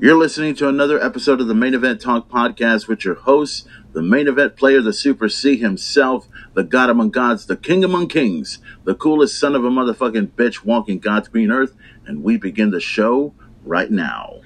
You're listening to another episode of the Main Event Talk podcast with your host, the main event player, the Super C himself, the God among gods, the King among kings, the coolest son of a motherfucking bitch walking God's green earth, and we begin the show right now.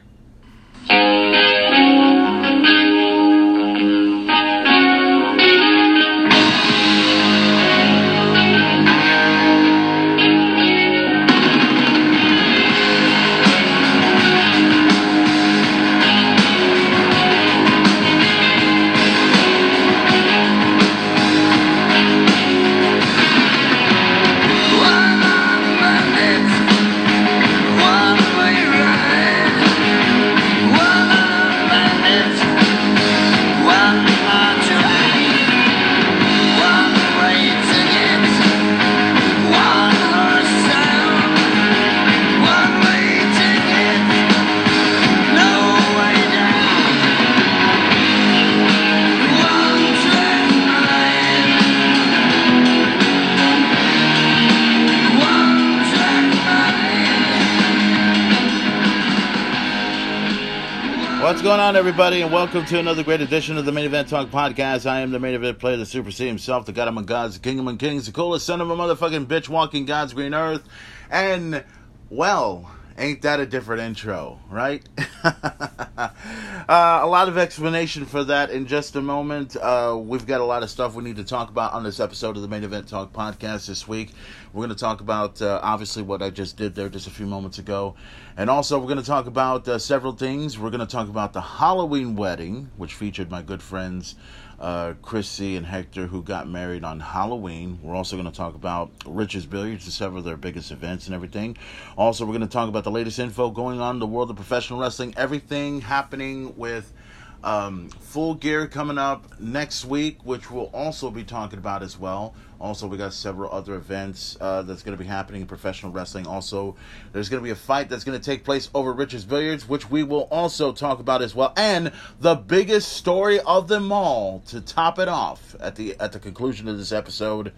What's going on, everybody, and welcome to another great edition of the Main Event Talk podcast. I am the main event player, the Super C himself, the God among gods, the King among kings, the coolest son of a motherfucking bitch walking God's green earth. And, well, ain't that a different intro, right? uh, a lot of explanation for that in just a moment. Uh, we've got a lot of stuff we need to talk about on this episode of the Main Event Talk podcast this week. We're going to talk about, uh, obviously, what I just did there just a few moments ago. And also, we're going to talk about uh, several things. We're going to talk about the Halloween wedding, which featured my good friends uh, Chrissy and Hector, who got married on Halloween. We're also going to talk about Rich's Billiards and several of their biggest events and everything. Also, we're going to talk about the latest info going on in the world of professional wrestling, everything happening with um, Full Gear coming up next week, which we'll also be talking about as well. Also, we got several other events uh, that's going to be happening in professional wrestling. Also, there's going to be a fight that's going to take place over Richards Billiards, which we will also talk about as well. And the biggest story of them all to top it off at the at the conclusion of this episode.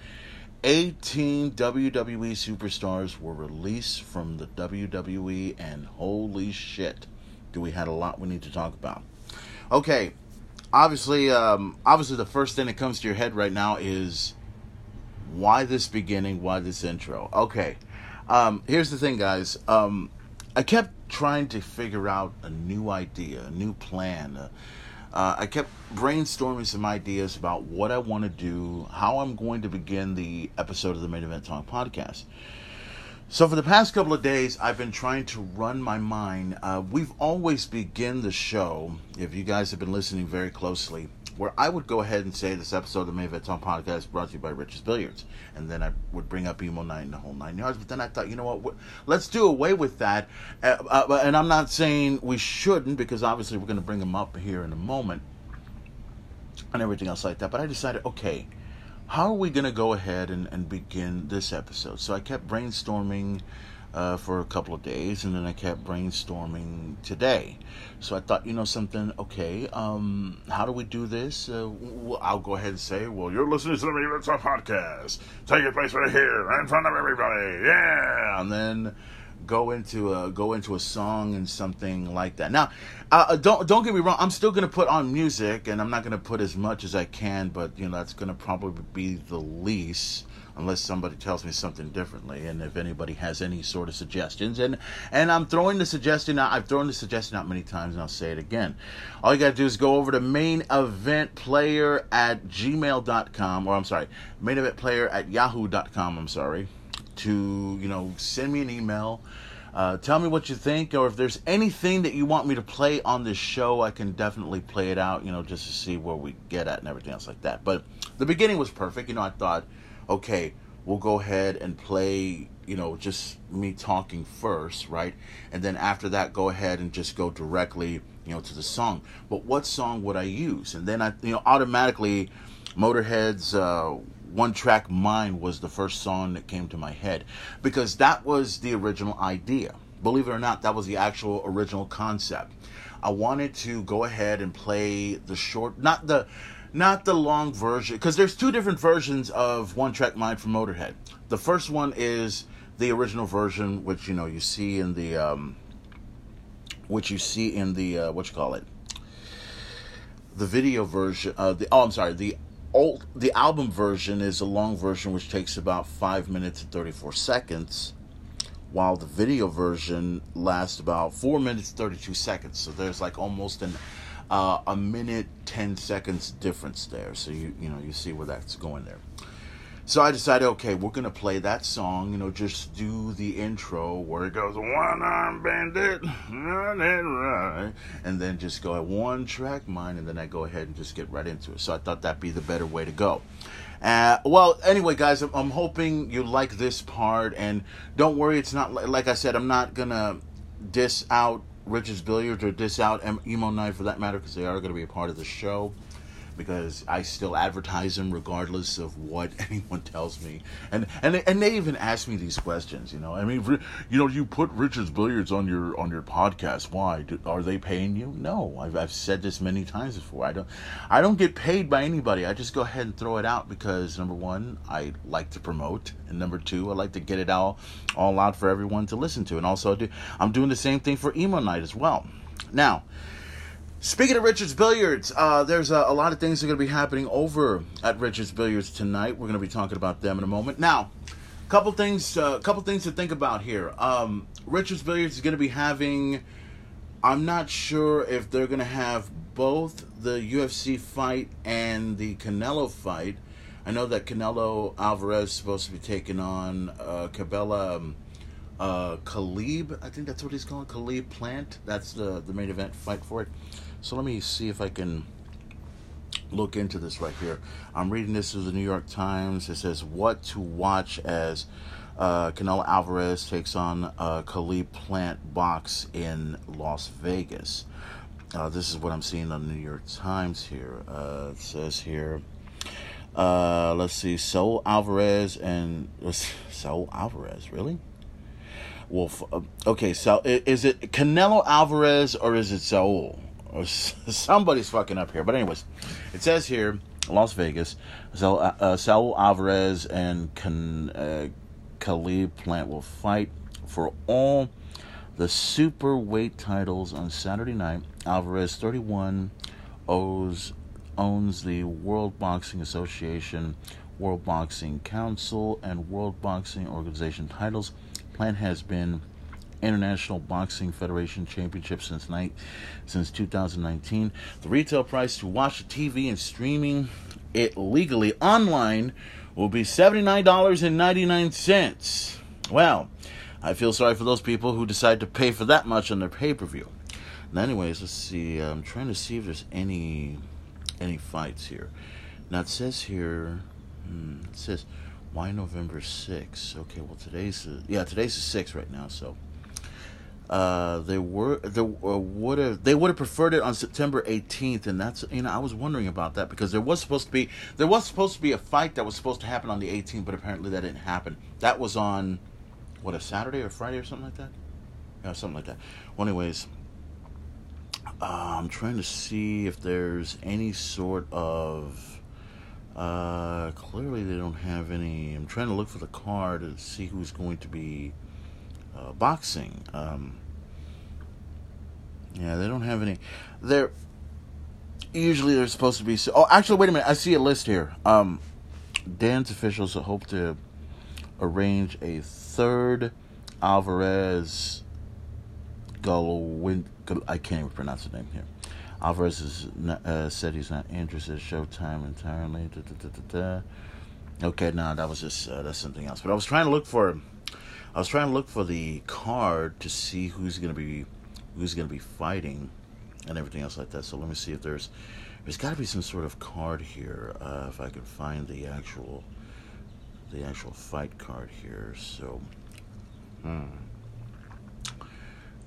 18 WWE superstars were released from the WWE, and holy shit, do we had a lot we need to talk about. Okay, obviously, um, obviously, the first thing that comes to your head right now is why this beginning? Why this intro? Okay. Um, here's the thing, guys. Um, I kept trying to figure out a new idea, a new plan. Uh, uh, I kept brainstorming some ideas about what I want to do, how I'm going to begin the episode of the Main Event Talk podcast. So for the past couple of days, I've been trying to run my mind. Uh, we've always begin the show, if you guys have been listening very closely, where I would go ahead and say this episode of the Main Event Talk podcast brought to you by Rich's Billiards, and then I would bring up emo night and the whole nine yards. But then I thought, you know what? Let's do away with that. Uh, uh, and I'm not saying we shouldn't, because obviously we're going to bring them up here in a moment, and everything else like that. But I decided, okay, how are we going to go ahead and, and begin this episode? So I kept brainstorming uh, for a couple of days, and then I kept brainstorming today. So I thought, you know, something. Okay, um, how do we do this? Uh, well, I'll go ahead and say, well, you're listening to the That's podcast. Take your place right here in front of everybody. Yeah, and then go into a go into a song and something like that. Now, uh, don't don't get me wrong. I'm still gonna put on music, and I'm not gonna put as much as I can. But you know, that's gonna probably be the least unless somebody tells me something differently and if anybody has any sort of suggestions and and i'm throwing the suggestion out i've thrown the suggestion out many times and i'll say it again all you gotta do is go over to main event player at gmail.com or i'm sorry main event player at yahoo.com i'm sorry to you know send me an email uh, tell me what you think, or if there's anything that you want me to play on this show, I can definitely play it out, you know, just to see where we get at and everything else like that. But the beginning was perfect. You know, I thought, okay, we'll go ahead and play, you know, just me talking first, right? And then after that, go ahead and just go directly, you know, to the song. But what song would I use? And then I, you know, automatically, Motorhead's uh, One Track Mind was the first song that came to my head because that was the original idea. Believe it or not, that was the actual original concept. I wanted to go ahead and play the short, not the not the long version because there's two different versions of one track mind from motorhead the first one is the original version which you know you see in the um which you see in the uh, what you call it, the video version. Uh, the oh, I'm sorry, the old the album version is a long version which takes about five minutes and 34 seconds while the video version lasts about four minutes 32 seconds. So there's like almost an uh, a minute 10 seconds difference there. So you you know you see where that's going there so I decided, okay, we're gonna play that song, you know, just do the intro where it goes one arm bandit, and then just go at one track mind, and then I go ahead and just get right into it. So I thought that'd be the better way to go. Uh, well, anyway, guys, I'm, I'm hoping you like this part, and don't worry, it's not like I said, I'm not gonna diss out Richards Billiards or diss out Emo Night for that matter, because they are gonna be a part of the show because I still advertise them regardless of what anyone tells me. And and and they even ask me these questions. You know, I mean, you know, you put Richard's Billiards on your on your podcast. Why are they paying you? No, I've I've said this many times before. I don't I don't get paid by anybody. I just go ahead and throw it out because number one, I like to promote, and number two, I like to get it all all out for everyone to listen to. And also, do I'm doing the same thing for Emo Night as well. Now. Speaking of Richards Billiards, uh, there's a, a, lot of things that are going to be happening over at Richards Billiards tonight. We're going to be talking about them in a moment. Now, a couple things, uh, couple things to think about here. Um, Richards Billiards is going to be having. I'm not sure if they're going to have both the UFC fight and the Canelo fight. I know that Canelo Alvarez is supposed to be taking on uh, Cabela. Um, uh, Khalib, I think that's what he's called, Khalib Plant. That's the the main event fight for it. So let me see if I can look into this right here. I'm reading this through the New York Times. It says what to watch as uh, Canelo Alvarez takes on uh, Khalib Plant box in Las Vegas. Uh, this is what I'm seeing on the New York Times here. Uh, it says here, uh, let's see, Saul Alvarez and Saul Alvarez, really? Well, uh, okay, so is it Canelo Alvarez or is it Saul? somebody's fucking up here. But anyways, it says here, Las Vegas, Saul, uh, Saul Alvarez and Can, uh, Khalib Plant will fight for all the super weight titles on Saturday night. Alvarez, 31, owes owns the World Boxing Association, World Boxing Council, and World Boxing Organization titles. Plant has been International Boxing Federation Championship since night since 2019. The retail price to watch the TV and streaming it legally online will be $79.99. Well, I feel sorry for those people who decide to pay for that much on their pay-per-view. anyways, let's see. I'm trying to see if there's any any fights here. Now it says here, hmm, it says why November 6th? Okay, well today's yeah today's the 6th right now, so uh, they were they uh, would have they would have preferred it on September 18th, and that's you know I was wondering about that because there was supposed to be there was supposed to be a fight that was supposed to happen on the 18th, but apparently that didn't happen. That was on what a Saturday or Friday or something like that. Yeah, something like that. Well, anyways, uh, I'm trying to see if there's any sort of. Uh, clearly, they don't have any. I'm trying to look for the card to see who's going to be uh, boxing. Um, yeah, they don't have any. They're usually they're supposed to be. Oh, actually, wait a minute. I see a list here. Um, Dance officials hope to arrange a third Alvarez. I can't even pronounce the name here. Alvarez uh, said he's not interested. Showtime entirely. Da, da, da, okay, no, that was just uh, that's something else. But I was trying to look for I was trying to look for the card to see who's gonna be who's gonna be fighting and everything else like that. So let me see if there's there's got to be some sort of card here uh, if I can find the actual the actual fight card here. So, hmm.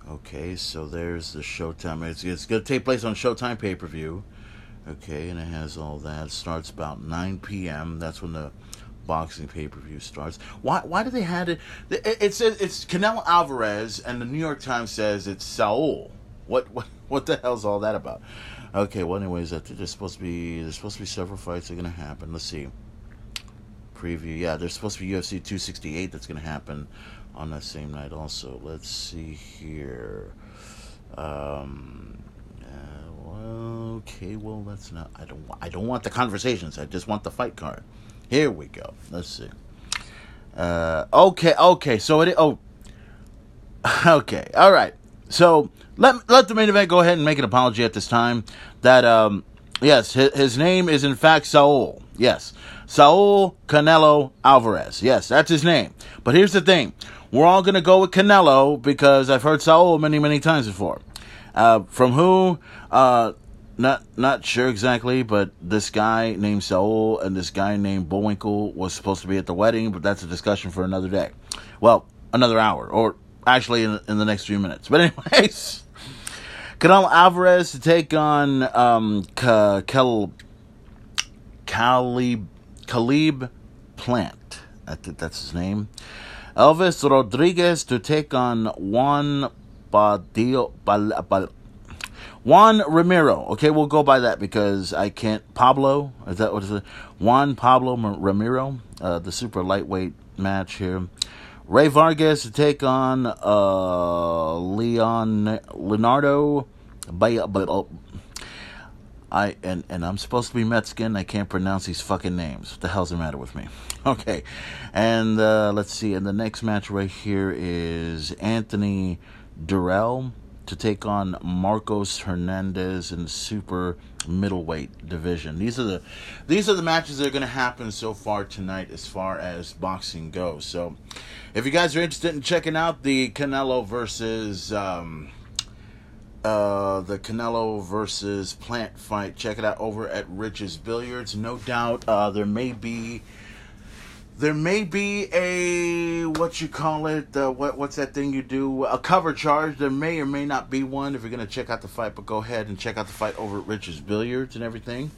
Okay, so there's the Showtime. It's, it's going to take place on Showtime pay per view. Okay, and it has all that. Starts about 9 p.m. That's when the boxing pay per view starts. Why why do they have it? It, says it's Canelo Alvarez, and the New York Times says it's Saul. What what what the hell's all that about? Okay, well, anyways, there's supposed to be there's supposed to be several fights that are gonna happen. Let's see. Preview, yeah, there's supposed to be UFC 268 that's gonna happen on that same night also. Let's see here. Um, uh, okay, well, that's not. I don't. I don't want the conversations. I just want the fight card. Here we go. Let's see. Uh, okay, okay. So it. Oh, okay. All right. So let let the main event go ahead and make an apology at this time. That um, yes, his, his name is in fact Saul. Yes, Saul Canelo Alvarez. Yes, that's his name. But here's the thing: we're all gonna go with Canelo because I've heard Saul many many times before. Uh, from who? Uh, not not sure exactly, but this guy named Saul and this guy named Bullwinkle was supposed to be at the wedding, but that's a discussion for another day. Well, another hour, or actually in, in the next few minutes. But anyways, Canelo Alvarez to take on um, Kel, Caleb, Caleb Plant. I think that's his name. Elvis Rodriguez to take on Juan Badillo, Bal, Bal, Juan Ramiro. Okay, we'll go by that because I can't. Pablo, is that what is it? Juan Pablo Ramiro, uh, the super lightweight match here. Ray Vargas to take on uh, Leon Leonardo. But I and and I'm supposed to be Mexican. I can't pronounce these fucking names. What the hell's the matter with me? Okay, and uh, let's see. And the next match right here is Anthony Dirrell to take on Marcos Hernandez in the super middleweight division. These are the these are the matches that are going to happen so far tonight as far as boxing goes. So, if you guys are interested in checking out the Canelo versus um, uh, the Canelo versus Plant fight, check it out over at Rich's Billiards. No doubt, uh, there may be there may be a what you call it uh, what what's that thing you do? A cover charge. There may or may not be one. If you're going to check out the fight but go ahead and check out the fight over at rich's billiards and everything.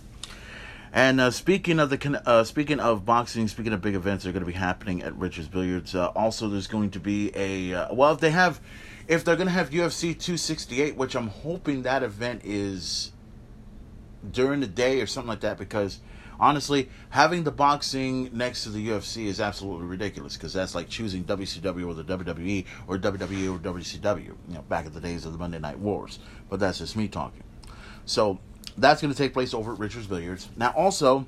And uh, speaking of the uh, speaking of boxing speaking of big events that are going to be happening at rich's billiards uh, also there's going to be a uh, well if they have if they're going to have ufc 268 which i'm hoping that event is during the day or something like that because honestly, having the boxing next to the UFC is absolutely ridiculous because that's like choosing WCW or the WWE or WWE or WCW. You know, back in the days of the Monday Night Wars. But that's just me talking. So that's going to take place over at Richards Billiards. Now, also,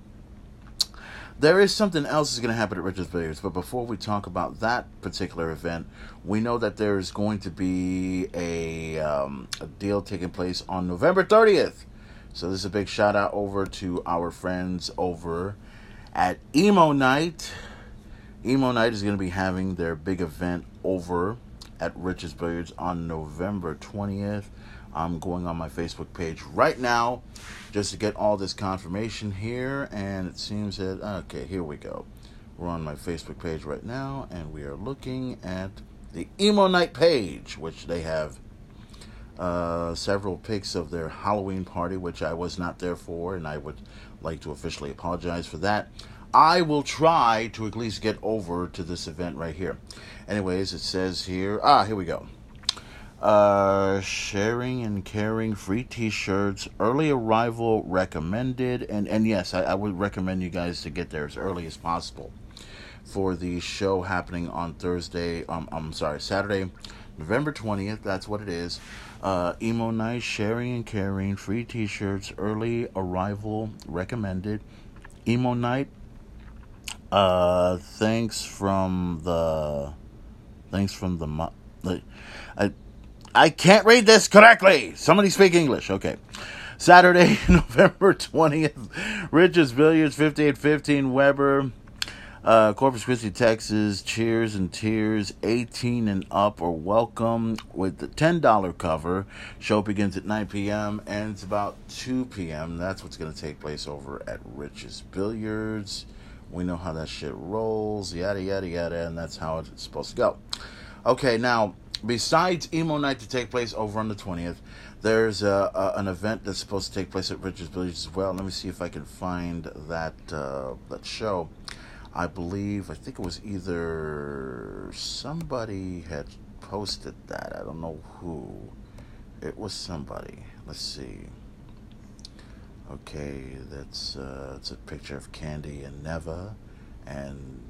there is something else that's going to happen at Richards Billiards. But before we talk about that particular event, we know that there is going to be a, um, a deal taking place on November 30th so this is a big shout out over to our friends over at Emo Night. Emo Night is going to be having their big event over at Rich's Billiards on November 20th. I'm going on my Facebook page right now just to get all this confirmation here. And it seems that, okay, here we go. We're on my Facebook page right now and we are looking at the Emo Night page, which they have uh, several pics of their Halloween party, which I was not there for, and I would like to officially apologize for that. I will try to at least get over to this event right here. Anyways, it says here, ah, here we go. Uh, sharing and caring free t-shirts early arrival recommended and and yes I, I would recommend you guys to get there as early as possible for the show happening on thursday um, i'm sorry saturday november 20th that's what it is uh, emo night, sharing and caring, free T-shirts, early arrival recommended. Emo night. Uh, thanks from the, thanks from the, I, I can't read this correctly. Somebody speak English. Okay. Saturday, November 20th, Rich's Billiards, 5815 Weber. Uh, Corpus Christi, Texas. Cheers and tears. 18 and up are welcome with the $10 cover. Show begins at 9 p.m. and it's about 2 p.m. That's what's going to take place over at Rich's Billiards. We know how that shit rolls, yada, yada, yada, and that's how it's supposed to go. Okay, now, besides Emo Night to take place over on the 20th, there's a, a, an event that's supposed to take place at Rich's Billiards as well. Let me see if I can find that uh, that show. I believe, I think it was either somebody had posted that. I don't know who. It was somebody. Let's see. Okay, that's uh, it's a picture of Candy and Neva, and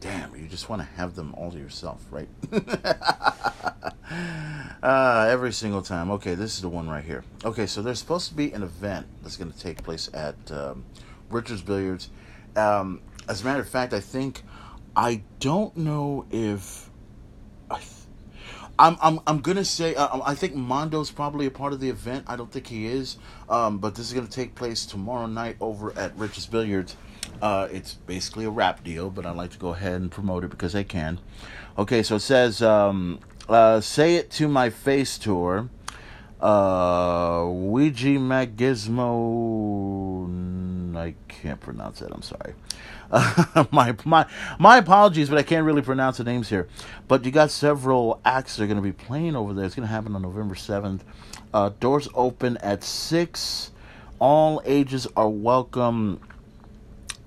damn, you just want to have them all to yourself, right? uh, every single time. Okay, this is the one right here. Okay, so there's supposed to be an event that's going to take place at um, Richards Billiards. Um, as a matter of fact, I think I don't know if I. I'm I'm I'm gonna say uh, I think Mondo's probably a part of the event. I don't think he is, um, but this is gonna take place tomorrow night over at Rich's Billiards. Uh, it's basically a rap deal, but I like to go ahead and promote it because I can. Okay, so it says um, uh, "Say It to My Face" tour. Uh, Ouija Magismo. I can't pronounce it. I'm sorry. Uh, my my my apologies, but I can't really pronounce the names here. But you got several acts that are going to be playing over there. It's going to happen on November seventh. Uh, doors open at six. All ages are welcome.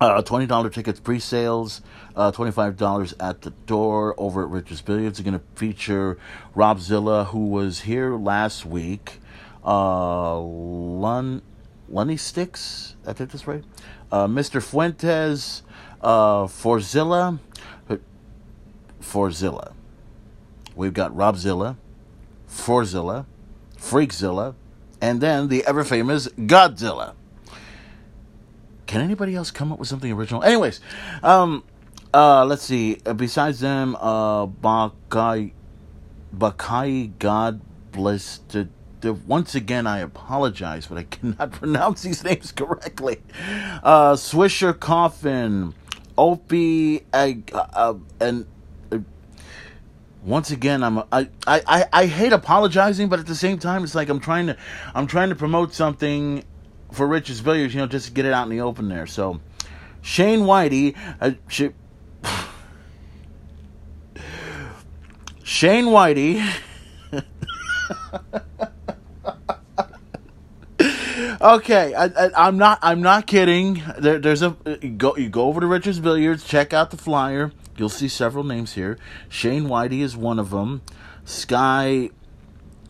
Uh, twenty dollar tickets pre-sales. Uh, twenty five dollars at the door over at Richard's Billiards. They're going to feature Rob Zilla, who was here last week. Uh, Lun Lunny Sticks. I think that's right. Uh, Mr. Fuentes uh, Forzilla, Forzilla. We've got Robzilla, Forzilla, Freakzilla, and then the ever famous Godzilla. Can anybody else come up with something original? Anyways, um, uh, let's see. Uh, besides them, uh, Bakai, Bakai, God bless. Once again, I apologize, but I cannot pronounce these names correctly. Uh, Swisher Coffin, Opie, uh, uh, and uh, once again, I'm I, I I hate apologizing, but at the same time, it's like I'm trying to I'm trying to promote something for Rich's Billiards, you know, just to get it out in the open there. So, Shane Whitey, uh, sh- Shane Whitey. okay, I, am not. I'm not kidding. There, there's a go. You go over to Richards Billiards. Check out the flyer. You'll see several names here. Shane Whitey is one of them. Sky,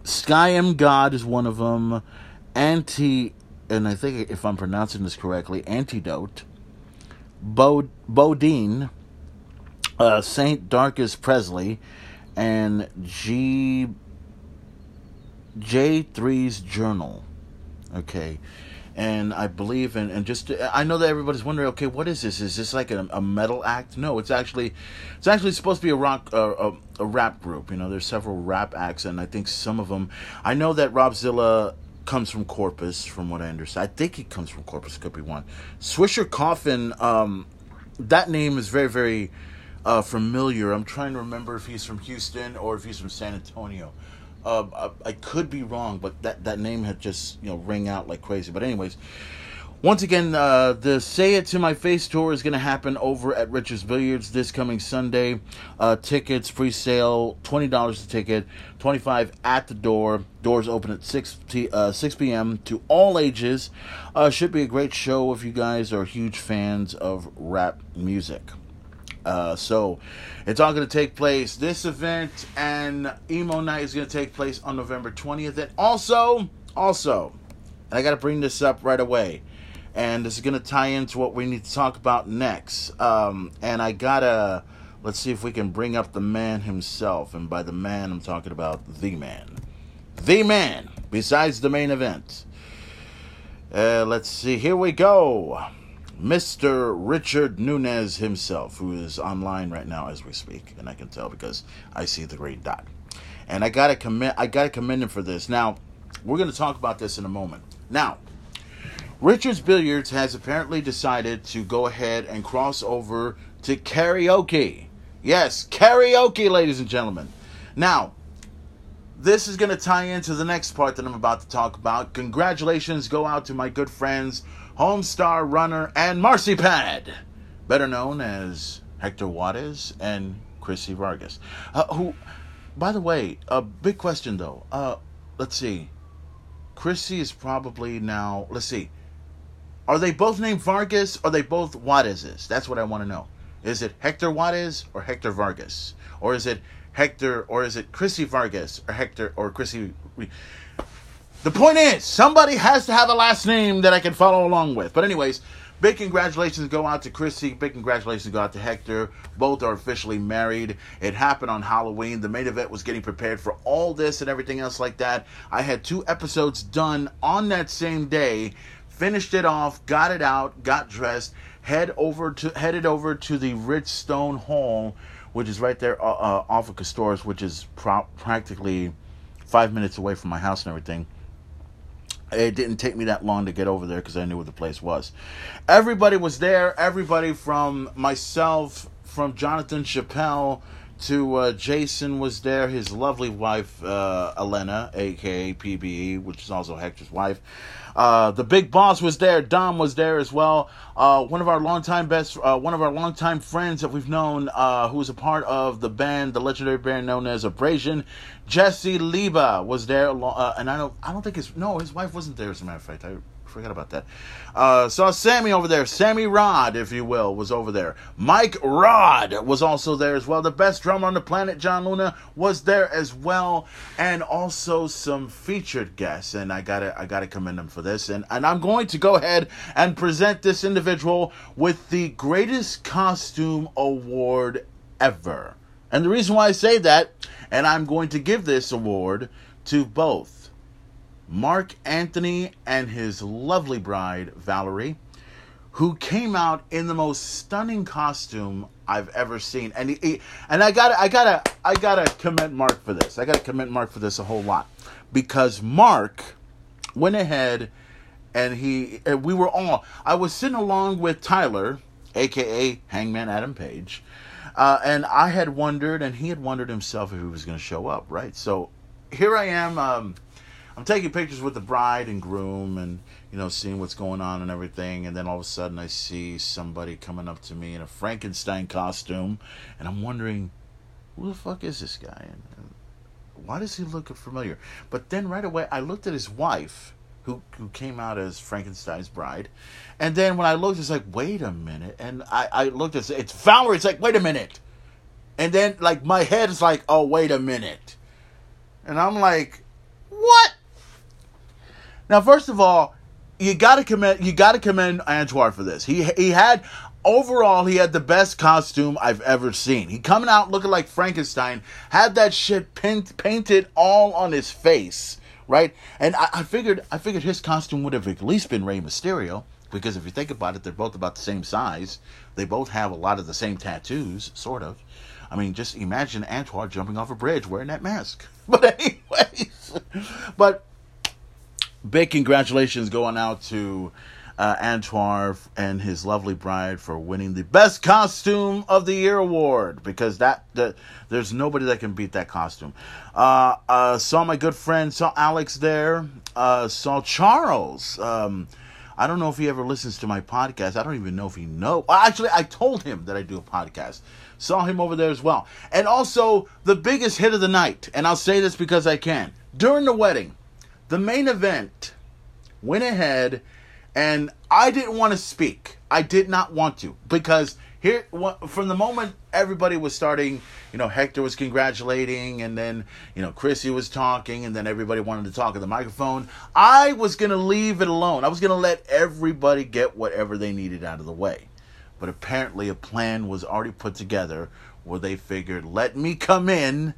Sky M God is one of them. Anti, and I think if I'm pronouncing this correctly, Antidote. Bo Bodine, uh, Saint Darkus Presley, and G J3's Journal. Okay. And I believe in, and just I know that everybody's wondering, okay, what is this? Is this like a, a metal act? No, it's actually, it's actually supposed to be a rock, a, a rap group. You know, there's several rap acts, and I think some of them. I know that Rob Zilla comes from Corpus, from what I understand. I think he comes from Corpus. Could be one. Swisher Coffin. Um, that name is very, very uh, familiar. I'm trying to remember if he's from Houston or if he's from San Antonio. Uh, I, could be wrong, but that, that name had just you know ring out like crazy. But anyways, once again, uh, the "Say It to My Face" tour is going to happen over at Richards Billiards this coming Sunday. Uh, tickets free sale twenty dollars a ticket, twenty five at the door. Doors open at six t- uh, six p.m. to all ages. Uh, should be a great show if you guys are huge fans of rap music. Uh, so it's all going to take place. This event and emo night is going to take place on November 20th. And also, also, and I got to bring this up right away. And this is going to tie into what we need to talk about next. Um, and I got to, let's see if we can bring up the man himself. And by the man, I'm talking about the man. The man, besides the main event. Uh, let's see, here we go. Mr. Richard Nunez himself, who is online right now as we speak, and I can tell because I see the green dot. And I gotta commend I gotta commend him for this. Now, we're gonna talk about this in a moment. Now, Richard's Billiards has apparently decided to go ahead and cross over to karaoke. Yes, karaoke, ladies and gentlemen. Now, this is going to tie into the next part that I'm about to talk about. Congratulations go out to my good friends Homestar Runner, and Marcipad, better known as Hector Juarez and Chrissy Vargas. Uh, who, by the way, a big question though. Uh, let's see. Chrissy is probably now. Let's see. Are they both named Vargas? Or are they both Juarez's? That's what I want to know. Is it Hector Juarez or Hector Vargas, or is it Hector, or is it Chrissy Vargas or Hector or Chrissy? The point is, somebody has to have a last name that I can follow along with. But anyways, Big congratulations go out to Chrissy. Big congratulations go out to Hector. Both are officially married. It happened on Halloween. The main event was getting prepared for all this and everything else like that. I had two episodes done on that same day. Finished it off, got it out, got dressed, head over to headed over to the Rich Stone Hall, which is right there uh, uh, off of Castores, which is pro- practically five minutes away from my house and everything it didn't take me that long to get over there because I knew where the place was. Everybody was there. Everybody from myself, from Jonathan Chappelle to uh, Jason was there. His lovely wife, uh, Elena, aka PBE, which is also Hector's wife. Uh, the big boss was there. Dom was there as well. Uh, one of our longtime best, uh, one of our longtime friends that we've known, uh, who was a part of the band, the legendary band known as Abrasion. Jesse Liba was there, uh, and I don't, I don't think his, no, his wife wasn't there. As a matter of fact, I forgot about that. Uh, saw Sammy over there. Sammy Rod, if you will, was over there. Mike Rod was also there as well. The best drummer on the planet, John Luna, was there as well, and also some featured guests. And I gotta, I gotta commend them for this. And and I'm going to go ahead and present this individual with the greatest costume award ever. And the reason why I say that, and I'm going to give this award to both Mark Anthony and his lovely bride, Valerie, who came out in the most stunning costume I've ever seen. And he, and I gotta I got to I got to commend Mark for this. I got to commend Mark for this a whole lot because Mark went ahead and he and we were all I was sitting along with Tyler, aka Hangman Adam Page. Uh, and I had wondered, and he had wondered himself if he was going to show up, right? So here I am. Um, I'm taking pictures with the bride and groom and, you know, seeing what's going on and everything. And then all of a sudden I see somebody coming up to me in a Frankenstein costume. And I'm wondering, who the fuck is this guy? And, why does he look familiar? But then right away I looked at his wife, who, who came out as Frankenstein's bride. And then when I looked, it's like, wait a minute. And I, I looked at it's Valerie. It's like, wait a minute. And then like my head is like, oh, wait a minute. And I'm like, what? Now, first of all, you got to commend you got to commend Antoine for this. He he had overall he had the best costume I've ever seen. He coming out looking like Frankenstein, had that shit paint, painted all on his face, right? And I, I figured I figured his costume would have at least been Rey Mysterio because if you think about it, they're both about the same size. They both have a lot of the same tattoos, sort of. I mean, just imagine Antoine jumping off a bridge wearing that mask. But anyways, but big congratulations going out to uh, Antoine and his lovely bride for winning the best costume of the year award because that, that there's nobody that can beat that costume. Uh, uh, saw my good friend, saw Alex there, uh, saw Charles. Um, I don't know if he ever listens to my podcast. I don't even know if he know. Actually, I told him that I do a podcast. Saw him over there as well. And also the biggest hit of the night, and I'll say this because I can. During the wedding, the main event went ahead and I didn't want to speak. I did not want to because here from the moment everybody was starting, you know, Hector was congratulating and then, you know, Chrissy was talking and then everybody wanted to talk at the microphone. I was to leave it alone. I was to let everybody get whatever they needed out of the way. But apparently a plan was already put together where they figured, let me come in,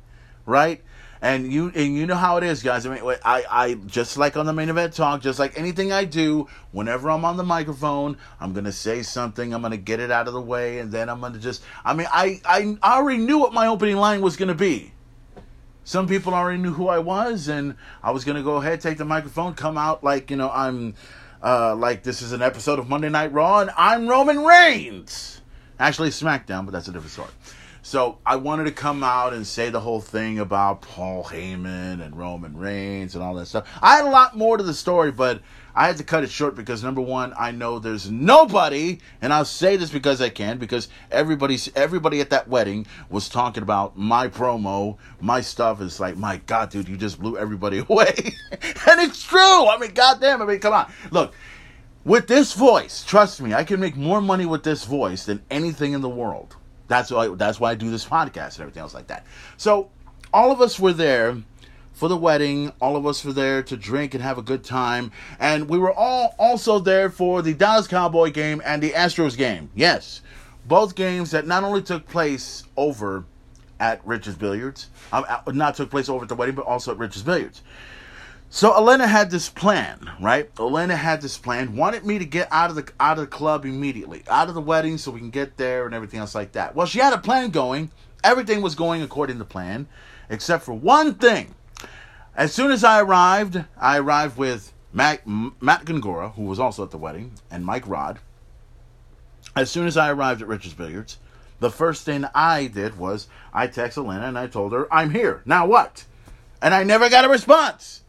right? And you and you know how it is, guys. I mean, I I just like on the main event talk, just like anything I do. Whenever I'm on the microphone, I'm gonna say something. I'm gonna get it out of the way, and then I'm gonna just. I mean, I I already knew what my opening line was gonna be. Some people already knew who I was, and I was gonna go ahead, take the microphone, come out like you know I'm. Uh, like this is an episode of Monday Night Raw, and I'm Roman Reigns. Actually, SmackDown, but that's a different story. So I wanted to come out and say the whole thing about Paul Heyman and Roman Reigns and all that stuff. I had a lot more to the story, but I had to cut it short because number one, I know there's nobody, and I'll say this because I can, because everybody's everybody at that wedding was talking about my promo, my stuff. It's like, my God, dude, you just blew everybody away, and it's true. I mean, goddamn, I mean, come on, look. With this voice, trust me, I can make more money with this voice than anything in the world. That's why that's why I do this podcast and everything else like that. So all of us were there for the wedding. All of us were there to drink and have a good time. And we were all also there for the Dallas Cowboy game and the Astros game. Yes, both games that not only took place over at Rich's Billiards, um, not took place over at the wedding, but also at Rich's Billiards. So Elena had this plan, right? Elena had this plan, wanted me to get out of the out of the club immediately, out of the wedding, so we can get there and everything else like that. Well, she had a plan going. Everything was going according to plan, except for one thing. As soon as I arrived, I arrived with Matt, Matt Gongora, who was also at the wedding, and Mike Rod. As soon as I arrived at Richards Billiards, the first thing I did was I texted Elena and I told her, I'm here. Now what? And I never got a response.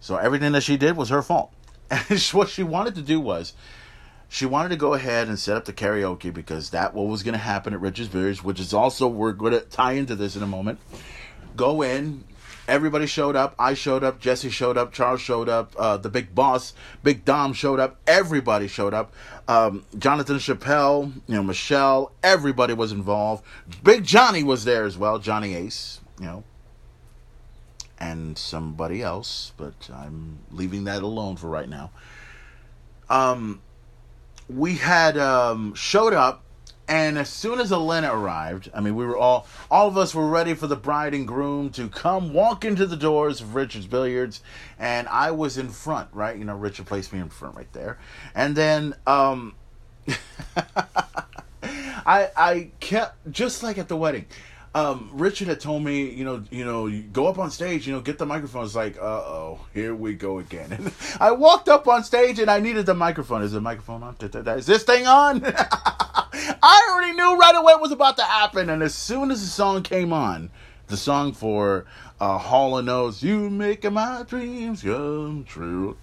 So everything that she did was her fault. And what she wanted to do was she wanted to go ahead and set up the karaoke because that what was going to happen at Rich's Billiards, which is also we're going to tie into this in a moment. Go in, everybody showed up. I showed up. Jesse showed up. Charles showed up. Uh, the big boss, Big Dom, showed up. Everybody showed up. Um, Jonathan Chappelle, you know, Michelle, everybody was involved. Big Johnny was there as well. Johnny Ace, you know, and somebody else, but I'm leaving that alone for right now. Um, we had um, showed up, and as soon as Elena arrived, I mean, we were all all of us were ready for the bride and groom to come walk into the doors of Richard's Billiards, and I was in front, right? You know, Richard placed me in front right there, and then um, I I kept just like at the wedding um, Richard had told me, you know, you know, go up on stage, you know, get the microphone. It's like, uh oh, here we go again. And I walked up on stage and I needed the microphone. Is the microphone on? Is this thing on? I already knew right away what was about to happen. And as soon as the song came on, the song for uh, Hall and Oates, "You Make My Dreams Come True."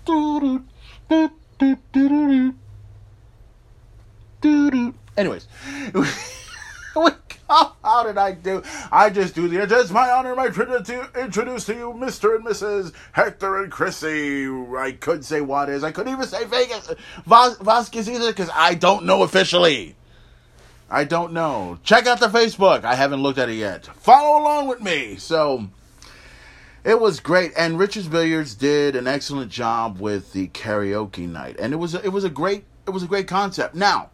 Anyways. How did I do? I just do the. It's my honor, my privilege to introduce to you Mr. and Mrs. Hector and Chrissy. I could say what is. I couldn't even say Vegas Vas- Vasquez either because I don't know officially. I don't know. Check out the Facebook. I haven't looked at it yet. Follow along with me. So it was great, and Richard's Billiards did an excellent job with the karaoke night, and it was it was a great it was a great concept. Now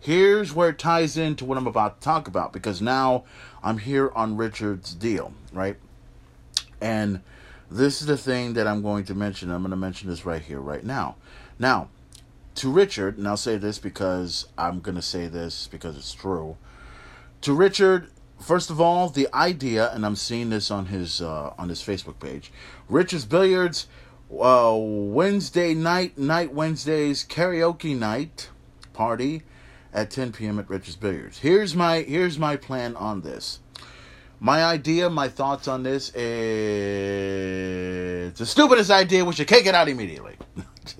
Here's where it ties into what I'm about to talk about because now I'm here on Richard's deal, right? And this is the thing that I'm going to mention. I'm going to mention this right here, right now. Now, to Richard, and I'll say this because I'm going to say this because it's true. To Richard, first of all, the idea, and I'm seeing this on his uh, on his Facebook page, Richard's Billiards, uh, Wednesday night, night Wednesdays karaoke night party at 10 p.m. at Rich's Billiards. Here's my here's my plan on this. My idea, my thoughts on this is the stupidest idea. We should kick it out immediately.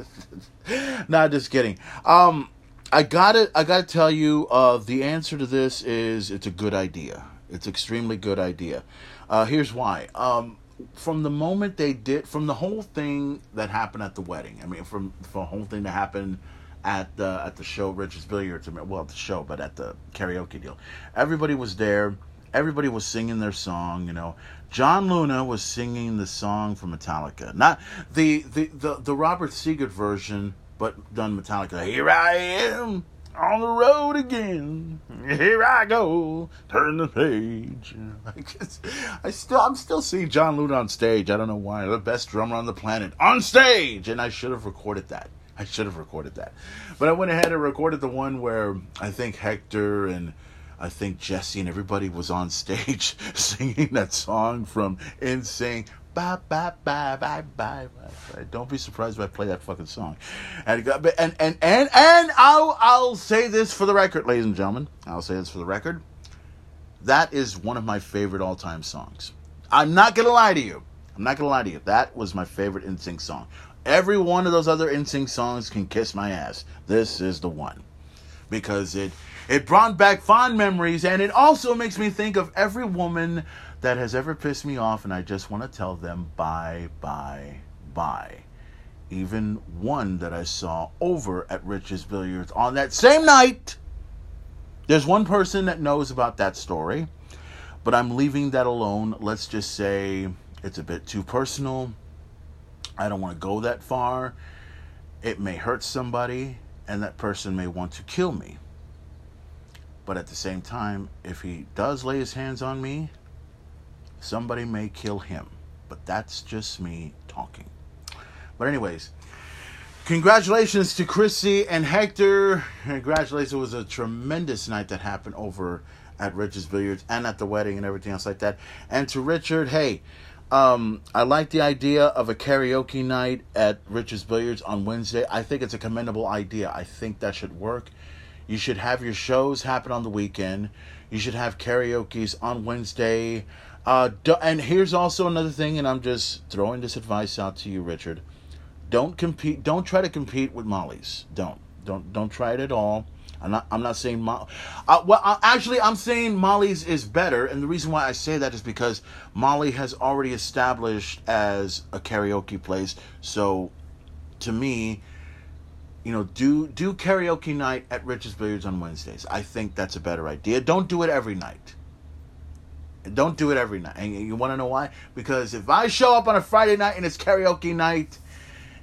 Not just kidding. Um, I gotta I got to tell you, uh, the answer to this is it's a good idea. It's extremely good idea. Uh, here's why. Um, from the moment they did, from the whole thing that happened at the wedding. I mean, from, from the whole thing that happened at the at the show Rich's Billiards. Well, at the show, but at the karaoke deal. Everybody was there. Everybody was singing their song. You know, John Luna was singing the song from Metallica, not the the the, the Robert Seger version, but done Metallica. Here I am on the road again. Here I go. Turn the page. I, just, I still, I'm still seeing John Luna on stage. I don't know why. The best drummer on the planet on stage, and I should have recorded that. I should have recorded that. But I went ahead and recorded the one where I think Hector and I think Jesse and everybody was on stage singing that song from NSYNC. Bye bye bye bye bye bye. Don't be surprised if I play that fucking song. And uh, and and and and I'll I'll say this for the record, ladies and gentlemen. I'll say this for the record. That is one of my favorite all-time songs. I'm not gonna lie to you. I'm not gonna lie to you. That was my favorite NSYNC song. Every one of those other NSYNC songs can kiss my ass. This is the one. Because it it brought back fond memories and it also makes me think of every woman that has ever pissed me off and I just want to tell them bye bye bye. Even one that I saw over at Rich's Billiards on that same night. There's one person that knows about that story, but I'm leaving that alone. Let's just say It's a bit too personal. I don't want to go that far. It may hurt somebody, and that person may want to kill me. But at the same time, if he does lay his hands on me, somebody may kill him. But that's just me talking. But, anyways, congratulations to Chrissy and Hector. Congratulations. It was a tremendous night that happened over at Richard's Billiards and at the wedding and everything else like that. And to Richard, hey, um, I like the idea of a karaoke night at Richard's Billiards on Wednesday. I think it's a commendable idea. I think that should work. You should have your shows happen on the weekend. You should have karaoke's on Wednesday. Uh, do, and here's also another thing, and I'm just throwing this advice out to you, Richard. Don't compete. Don't try to compete with Molly's. Don't. Don't. Don't try it at all. I'm not. I'm not saying. Mo- uh, well, actually, I'm saying Molly's is better, and the reason why I say that is because Molly has already established as a karaoke place. So, to me, you know, do do karaoke night at Rich's Billiards on Wednesdays. I think that's a better idea. Don't do it every night. Don't do it every night. And you want to know why? Because if I show up on a Friday night and it's karaoke night,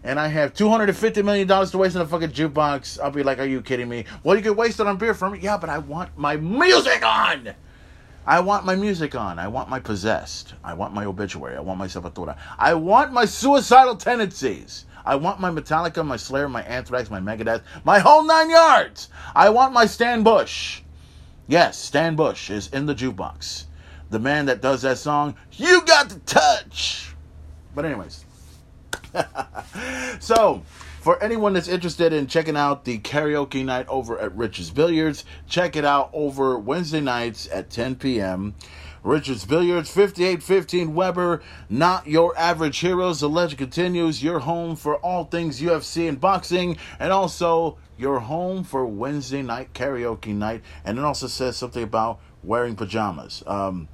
and I have two hundred and fifty million dollars to waste on a fucking jukebox, I'll be like, "Are you kidding me?" Well, you could waste it on beer for me. Yeah, but I want my music on. I want my music on. I want my possessed. I want my obituary. I want my sepultura. I want my suicidal tendencies. I want my Metallica, my Slayer, my Anthrax, my Megadeth, my whole nine yards. I want my Stan Bush. Yes, Stan Bush is in the jukebox. The man that does that song, You Got the Touch. But, anyways. so, for anyone that's interested in checking out the karaoke night over at Rich's Billiards, check it out over Wednesday nights at 10 p.m. Richards Billiards, 5815 Weber, not your average heroes. The legend continues. Your home for all things UFC and boxing, and also your home for Wednesday night karaoke night. And it also says something about wearing pajamas. Um,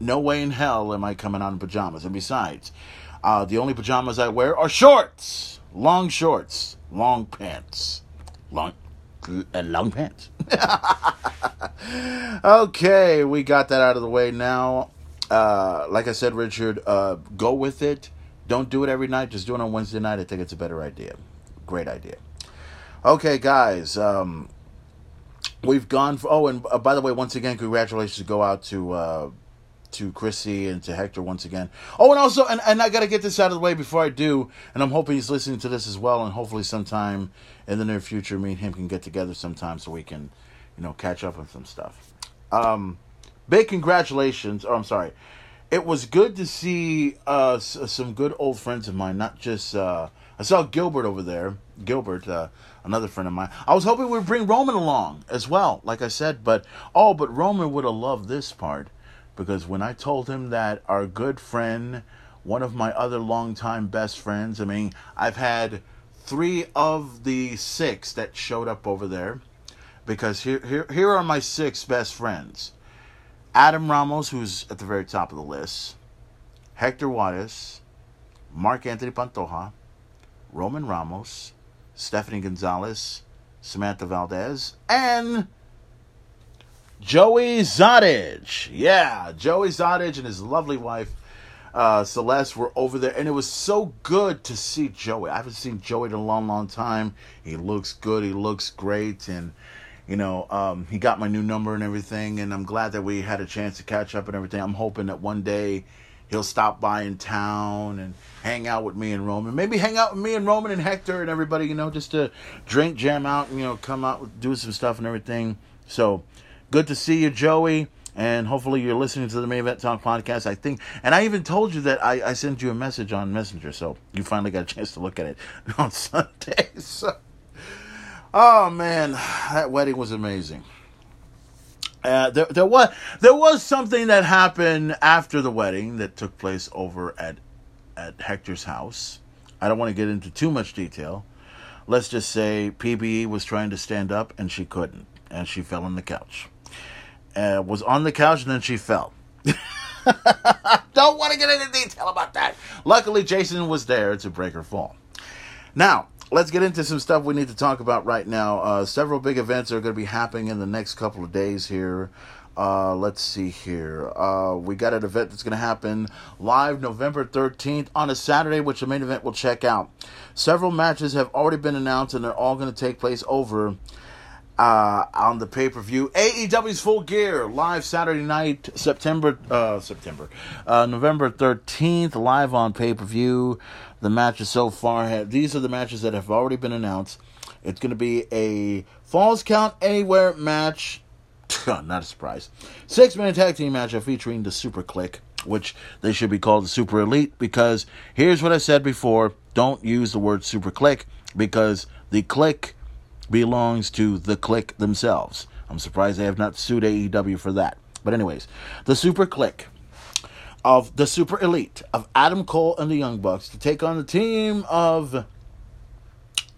no way in hell am I coming out in pajamas. And besides, uh, the only pajamas I wear are shorts, long shorts, long pants, long uh, long pants. okay, we got that out of the way now. Uh, like I said, Richard, uh, go with it. Don't do it every night. Just do it on Wednesday night. I think it's a better idea. Great idea. Okay, guys. Um, we've gone. For, oh, and uh, by the way, once again, congratulations to go out to uh, to Chrissy and to Hector once again. Oh, and also, and, and I got to get this out of the way before I do, and I'm hoping he's listening to this as well, and hopefully sometime in the near future, me and him can get together sometime so we can, you know, catch up on some stuff. Um, big congratulations, Oh, I'm sorry, it was good to see uh, some good old friends of mine, not just, uh, I saw Gilbert over there, Gilbert, uh, another friend of mine. I was hoping we'd bring Roman along as well, like I said, but, oh, but Roman would have loved this part because when I told him that our good friend, one of my other longtime best friends, I mean, I've had three of the six that showed up over there because here, here, here are my six best friends. Adam Ramos, who's at the very top of the list, Hector Juarez, Mark Anthony Pantoja, Roman Ramos, Stephanie Gonzalez, Samantha Valdez, and Joey Zottage. Yeah, Joey Zottage and his lovely wife, uh, Celeste, were over there. And it was so good to see Joey. I haven't seen Joey in a long, long time. He looks good. He looks great. And, you know, um, he got my new number and everything. And I'm glad that we had a chance to catch up and everything. I'm hoping that one day he'll stop by in town and hang out with me and Roman. Maybe hang out with me and Roman and Hector and everybody, you know, just to drink, jam out, and, you know, come out, do some stuff and everything. So, Good to see you, Joey. And hopefully you're listening to the Main Event Talk podcast. I think, and I even told you that I, I sent you a message on Messenger, so you finally got a chance to look at it on Sunday. So, oh man, that wedding was amazing. Uh, there, there was there was something that happened after the wedding that took place over at at Hector's house. I don't want to get into too much detail. Let's just say PBE was trying to stand up and she couldn't, and she fell on the couch uh, was on the couch and then she fell. Don't want to get into detail about that. Luckily, Jason was there to break her fall. Now, let's get into some stuff we need to talk about right now. Uh, several big events are going to be happening in the next couple of days here. Uh, let's see here. Uh, we got an event that's going to happen live November 13th on a Saturday, which the main event will check out. Several matches have already been announced, and they're all going to take place over uh, on the pay per view. AEW's Full Gear live Saturday night, September uh, September uh, November thirteenth, live on pay per view. The matches so far have these are the matches that have already been announced. It's going to be a Falls Count Anywhere match. Not a surprise. Six man tag team match featuring the Super Kliq, which they should be called the Super Elite because here's what I said before don't use the word Super Kliq because the Kliq belongs to the Kliq themselves. I'm surprised they have not sued AEW for that. But, anyways, the Super Kliq of the Super Elite of Adam Cole and the Young Bucks to take on the team of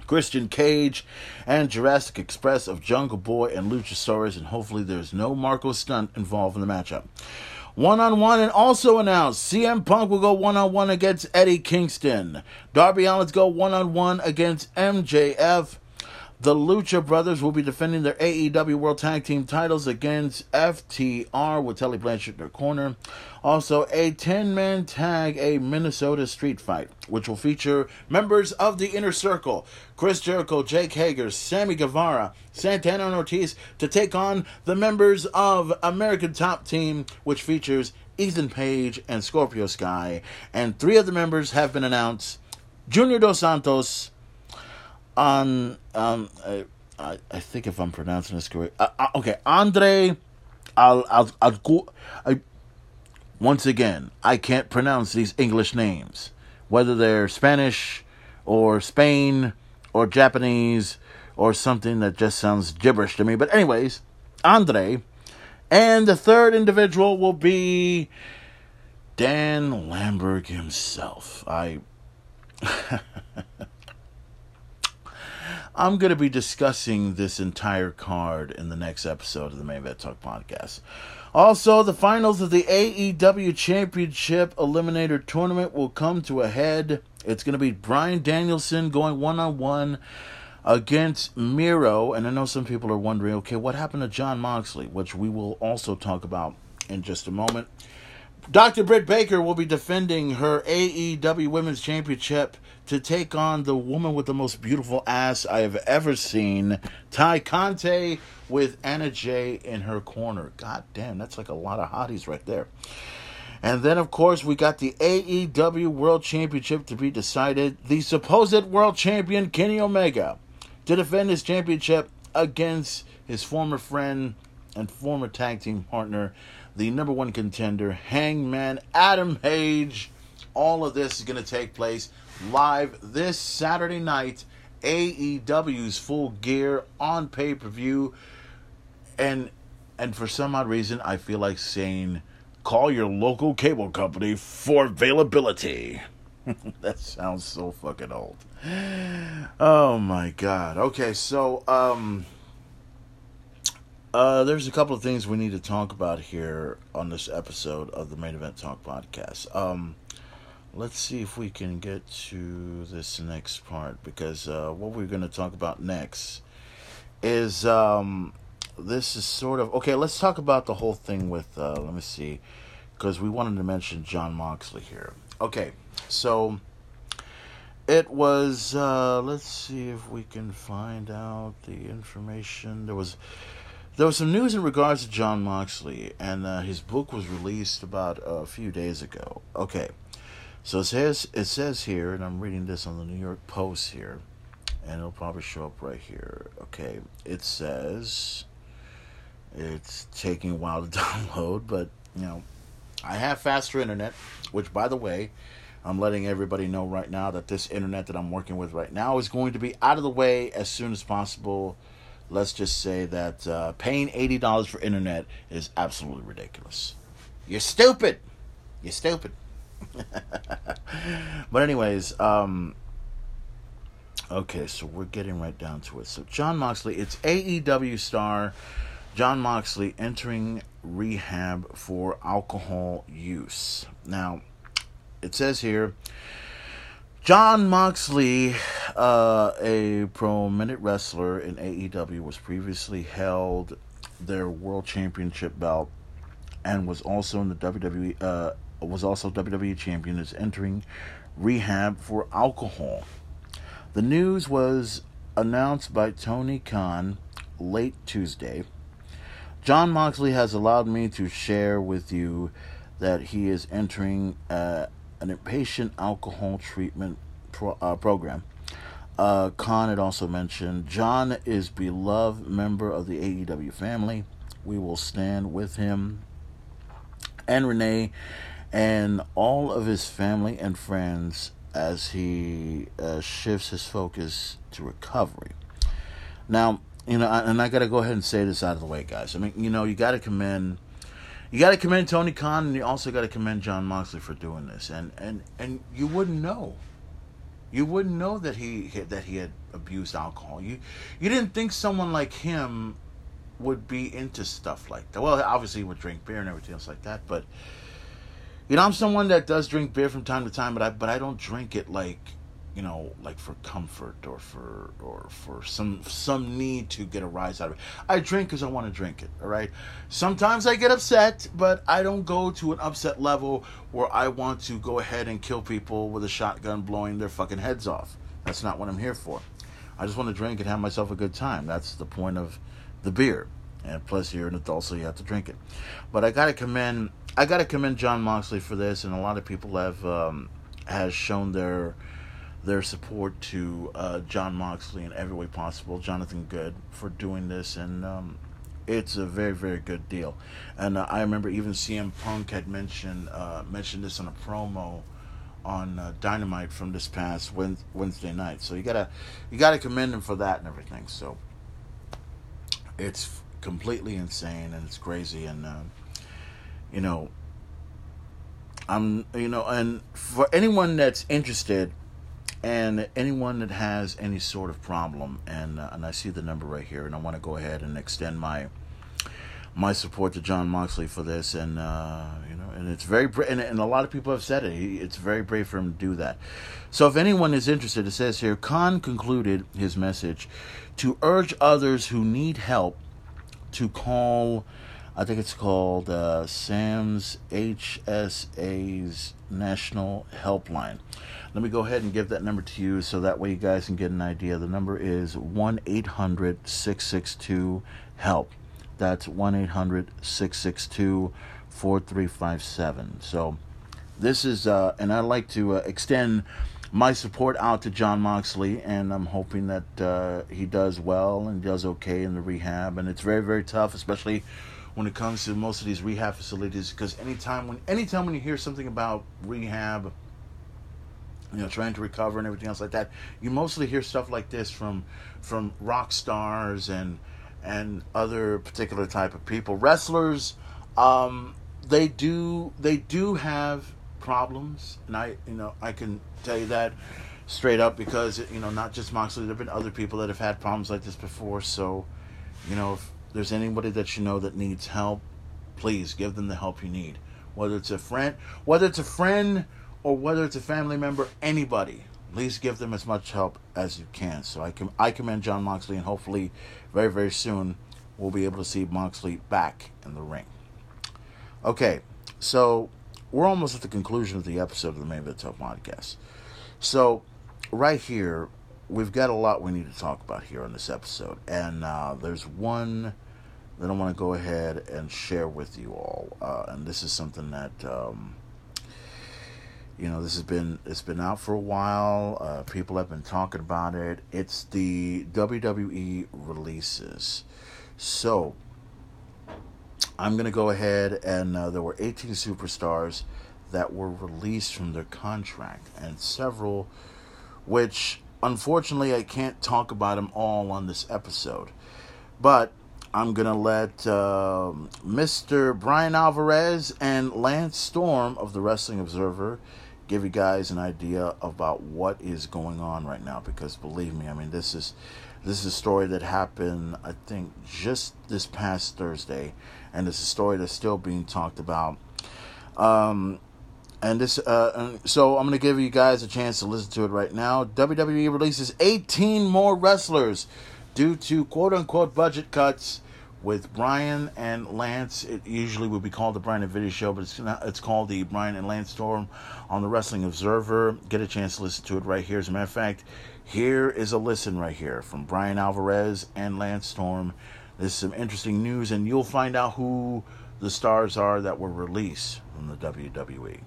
Christian Cage and Jurassic Express of Jungle Boy and Luchasaurus, and hopefully there's no Marko Stunt involved in the matchup. One on one, and also announced CM Punk will go one on one against Eddie Kingston. Darby Allin's go one on one against MJF. The Lucha Brothers will be defending their AEW World Tag Team titles against FTR with Tully Blanchard in their corner. Also, a 10 man tag, a Minnesota street fight, which will feature members of the Inner Circle Chris Jericho, Jake Hager, Sammy Guevara, Santana and Ortiz to take on the members of American Top Team, which features Ethan Page and Scorpio Sky. And three of the members have been announced Junior Dos Santos on um I, I, I think if I'm pronouncing this correct. Uh, uh, okay, Andre Al Al Al. I, once again, I can't pronounce these English names, whether they're Spanish or Spain or Japanese or something that just sounds gibberish to me. But anyways, Andre, and the third individual will be Dan Lambert himself. I. I'm going to be discussing this entire card in the next episode of the Main Event Talk podcast. Also, the finals of the AEW Championship Eliminator Tournament will come to a head. It's going to be Bryan Danielson going one on one against Miro. And I know some people are wondering okay, what happened to Jon Moxley, which we will also talk about in just a moment. Dr. Britt Baker will be defending her AEW Women's Championship to take on the woman with the most beautiful ass I have ever seen, Tay Conti, with Anna Jay in her corner. God damn, that's like a lot of hotties right there. And then, of course, we got the AEW World Championship to be decided. The supposed world champion, Kenny Omega, to defend his championship against his former friend and former tag team partner, the number one contender, Hangman Adam Page. All of this is going to take place live this Saturday night. AEW's full gear on pay per view, and and for some odd reason, I feel like saying, "Call your local cable company for availability." that sounds so fucking old. Oh my god. Okay, so um uh, there's a couple of things we need to talk about here on this episode of the Main Event Talk podcast. Um, let's see if we can get to this next part because uh, what we're going to talk about next is um, this is sort of okay. Let's talk about the whole thing with. Uh, let me see, because we wanted to mention Jon Moxley here. Okay, so it was. Uh, let's see if we can find out the information. There was there was some news in regards to Jon Moxley, and uh, his book was released about a few days ago. Okay, so it says it says here, and I'm reading this on the New York Post here, and it'll probably show up right here. Okay, it says it's taking a while to download, but you know, I have faster internet, which by the way, I'm letting everybody know right now that this internet that I'm working with right now is going to be out of the way as soon as possible let's just say that uh, paying $80 for internet is absolutely ridiculous. You're stupid. You're stupid. but anyways, um, okay, so we're getting right down to it. So Jon Moxley, it's AEW star Jon Moxley entering rehab for alcohol use. Now, it says here Jon Moxley, uh, a prominent wrestler in AEW, was previously held their world championship belt and was also in the WWE uh, was also WWE champion is entering rehab for alcohol. The news was announced by Tony Khan late Tuesday. Jon Moxley has allowed me to share with you that he is entering uh, an inpatient alcohol treatment pro- uh, program. Uh, Khan had also mentioned Jon is beloved member of the AEW family. We will stand with him and Renee and all of his family and friends as he uh, shifts his focus to recovery. Now, you know, and I got to go ahead and say this out of the way, guys. I mean, you know, you got to commend, you got to commend Tony Khan, and you also got to commend Jon Moxley for doing this. And and and you wouldn't know, you wouldn't know that he that he had abused alcohol. You you didn't think someone like him would be into stuff like that. Well, obviously, he would drink beer and everything else like that, but you know, I'm someone that does drink beer from time to time, but I but I don't drink it like you know, like for comfort or for or for some some need to get a rise out of it. I drink because I want to drink it. All right. Sometimes I get upset, but I don't go to an upset level where I want to go ahead and kill people with a shotgun, blowing their fucking heads off. That's not what I'm here for. I just want to drink and have myself a good time. That's the point of the beer. And plus, you're an adult, so you have to drink it. But I gotta commend I got to commend Jon Moxley for this, and a lot of people have um, has shown their their support to uh, Jon Moxley in every way possible. Jonathan Good for doing this, and um, it's a very very good deal. And uh, I remember even CM Punk had mentioned uh, mentioned this on a promo on uh, Dynamite from this past Wednesday night. So you gotta you gotta commend him for that and everything. So it's completely insane and it's crazy and. You know, I'm, you know, and for anyone that's interested and anyone that has any sort of problem, and uh, and I see the number right here, and I want to go ahead and extend my my support to Jon Moxley for this, and uh, you know, and it's very bra- and, and a lot of people have said it. He, it's very brave for him to do that. So, if anyone is interested, it says here, Khan concluded his message to urge others who need help to call I think it's called uh, Sam's HSA's National Helpline. Let me go ahead and give that number to you so that way you guys can get an idea. The number is 1 800 662 HELP. That's 1 800 662 4357. So, this is, uh, and I'd like to uh, extend my support out to Jon Moxley, and I'm hoping that uh, he does well and does okay in the rehab. And it's very, very tough, especially when it comes to most of these rehab facilities because anytime when anytime when you hear something about rehab you know trying to recover and everything else like that you mostly hear stuff like this from from rock stars and and other particular type of people. Wrestlers um they do they do have problems and i you know i can tell you that straight up because you know not just moxley there have been other people that have had problems like this before. So you know if there's anybody that you know that needs help, please give them the help you need. Whether it's a friend, whether it's a friend or whether it's a family member, anybody, please give them as much help as you can. So I can I commend Jon Moxley, and hopefully, very very soon, we'll be able to see Moxley back in the ring. Okay, so we're almost at the conclusion of the episode of the Main Event podcast. So right here, we've got a lot we need to talk about here on this episode, and uh, there's one that I want to go ahead and share with you all, uh, and this is something that um, you know this has been it's been out for a while. Uh, people have been talking about it. It's the WWE releases, so. I'm going to go ahead and uh, there were 18 superstars that were released from their contract, and several which unfortunately, I can't talk about them all on this episode. But I'm going to let uh, Mr. Bryan Alvarez and Lance Storm of the Wrestling Observer give you guys an idea about what is going on right now because believe me, I mean this is this is a story that happened I think just this past Thursday and it's a story that's still being talked about. Um, and this, uh, and so I'm going to give you guys a chance to listen to it right now. WWE releases 18 more wrestlers due to quote unquote budget cuts with Bryan and Lance. It usually would be called the Bryan and Vinny Show, but it's not, it's called the Bryan and Lance Storm on the Wrestling Observer. Get a chance to listen to it right here. As a matter of fact, here is a listen right here from Bryan Alvarez and Lance Storm. This is some interesting news, and you'll find out who the stars are that were released from the WWE.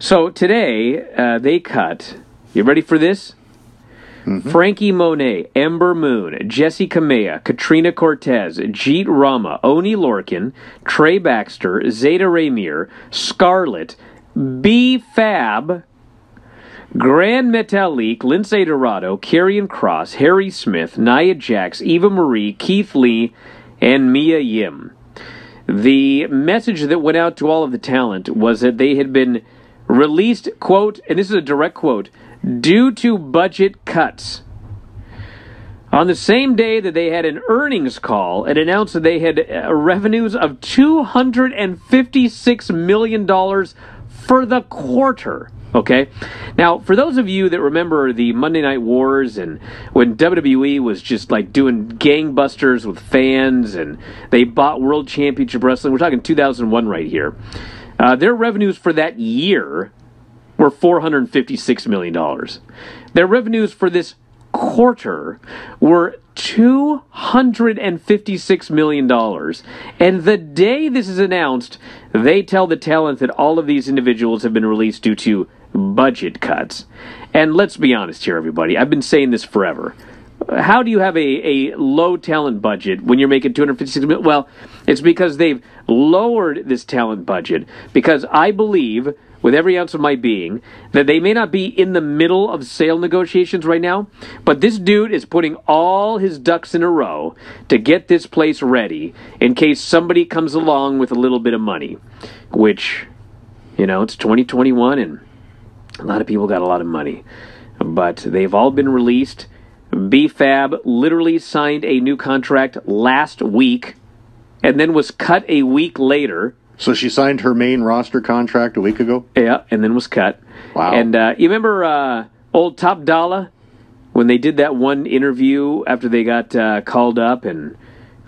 So today uh, they cut. You ready for this? Mm-hmm. Frankie Monet, Ember Moon, Jessi Kamea, Katrina Cortez, Jeet Rama, Oni Lorcan, Trey Baxter, Zayda Ramier, Scarlett, B Fab, Grand Metalik, Lince Dorado, Karrion Kross, Harry Smith, Nia Jax, Eva Marie, Keith Lee, and Mia Yim. The message that went out to all of the talent was that they had been released, quote, and this is a direct quote, due to budget cuts. On the same day that they had an earnings call and announced that they had uh, revenues of $256 million for the quarter. Okay? Now, for those of you that remember the Monday Night Wars and when WWE was just like doing gangbusters with fans and they bought World Championship Wrestling, we're talking 2001 right here. Uh, their revenues for that year were $456 million. Their revenues for this quarter were $256 million. And the day this is announced, they tell the talent that all of these individuals have been released due to budget cuts. And let's be honest here, everybody. I've been saying this forever. How do you have a, a low talent budget when you're making 256 million? Well, it's because they've lowered this talent budget because I believe with every ounce of my being that they may not be in the middle of sale negotiations right now, but this dude is putting all his ducks in a row to get this place ready in case somebody comes along with a little bit of money, which, you know, it's 2021 and a lot of people got a lot of money. But they've all been released. BFAB literally signed a new contract last week and then was cut a week later so she signed her main roster contract a week ago. Yeah, and then was cut. Wow. And uh, you remember uh, old Top Dolla when they did that one interview after they got uh, called up, and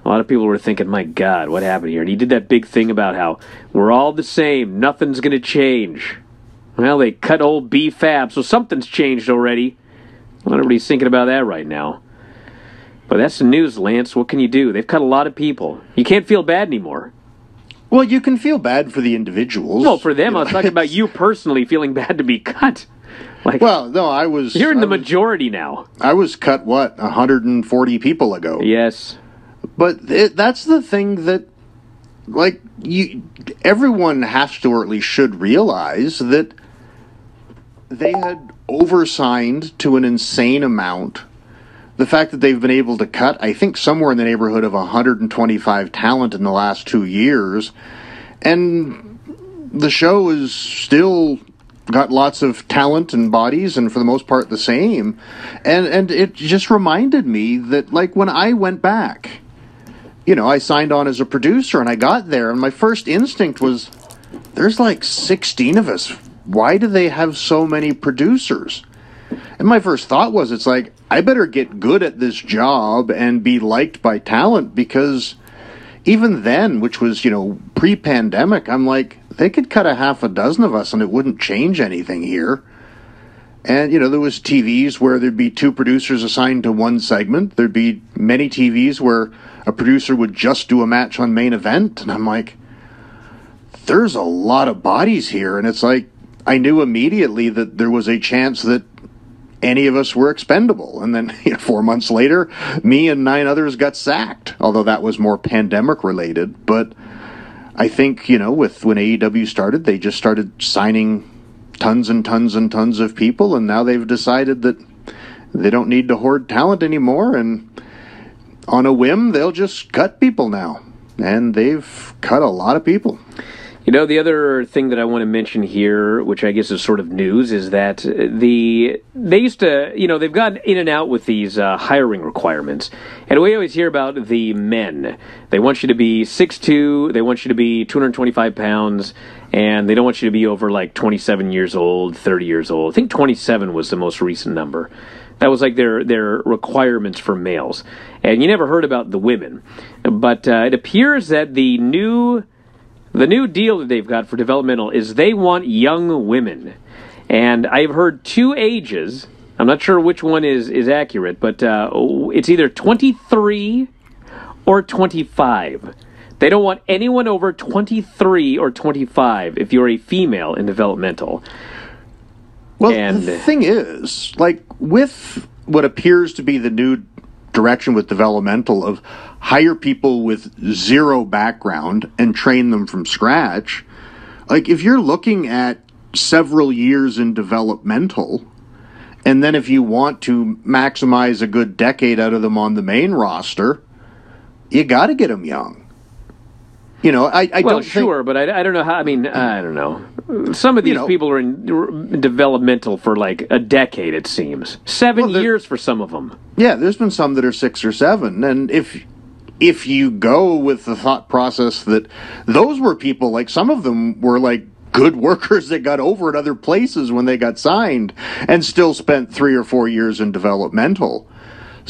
a lot of people were thinking, "My God, what happened here?" And he did that big thing about how we're all the same, nothing's going to change. Well, they cut old B Fab, so something's changed already. Well, everybody's thinking about that right now. But that's the news, Lance. What can you do? They've cut a lot of people. You can't feel bad anymore. Well, you can feel bad for the individuals. Well, for them. I was talking about you personally feeling bad to be cut. Like, well, no, I was. You're in I the was, majority now. I was cut what 140 people ago. Yes, but it, that's the thing that, like, you, everyone has to, or at least should realize that they had oversigned to an insane amount the fact that they've been able to cut, I think, somewhere in the neighborhood of 125 talent in the last two years, and the show is still got lots of talent and bodies, and for the most part, the same. And and it just reminded me that, like, when I went back, you know, I signed on as a producer, and I got there, and my first instinct was, "There's like 16 of us. Why do they have so many producers?" And my first thought was, it's like, I better get good at this job and be liked by talent because even then, which was, you know, pre pandemic, I'm like, they could cut a half a dozen of us and it wouldn't change anything here. And, you know, there was TVs where there'd be two producers assigned to one segment. There'd be many TVs where a producer would just do a match on main event. And I'm like, there's a lot of bodies here. And it's like, I knew immediately that there was a chance that any of us were expendable. And then you know, four months later, me and nine others got sacked, although that was more pandemic related. But I think, you know, with when AEW started, they just started signing tons and tons and tons of people, and now they've decided that they don't need to hoard talent anymore, and on a whim, they'll just cut people now. And they've cut a lot of people. You know, the other thing that I want to mention here, which I guess is sort of news, is that the they used to, you know, they've gone in and out with these uh, hiring requirements, and we always hear about the men. They want you to be six two, they want you to be 225 pounds, and they don't want you to be over like 27 years old, 30 years old. I think 27 was the most recent number. That was like their their requirements for males, and you never heard about the women. But uh, it appears that the new the new deal that they've got for developmental is they want young women, and I've heard two ages. I'm not sure which one is is accurate, but uh, it's either 23 or 25. They don't want anyone over 23 or 25 if you're a female in developmental. Well, And- the thing is, like with what appears to be the new direction with developmental of hire people with zero background and train them from scratch, like if you're looking at several years in developmental, and then if you want to maximize a good decade out of them on the main roster, you got to get them young. You know, I, I Well, don't think sure, but I, I don't know how. I mean, I don't know. Some of these know- people are in, developmental for like a decade. It seems seven Well, years for some of them. Yeah, there's been some that are six or seven, and if if you go with the thought process that those were people like some of them were like good workers that got over at other places when they got signed and still spent three or four years in developmental.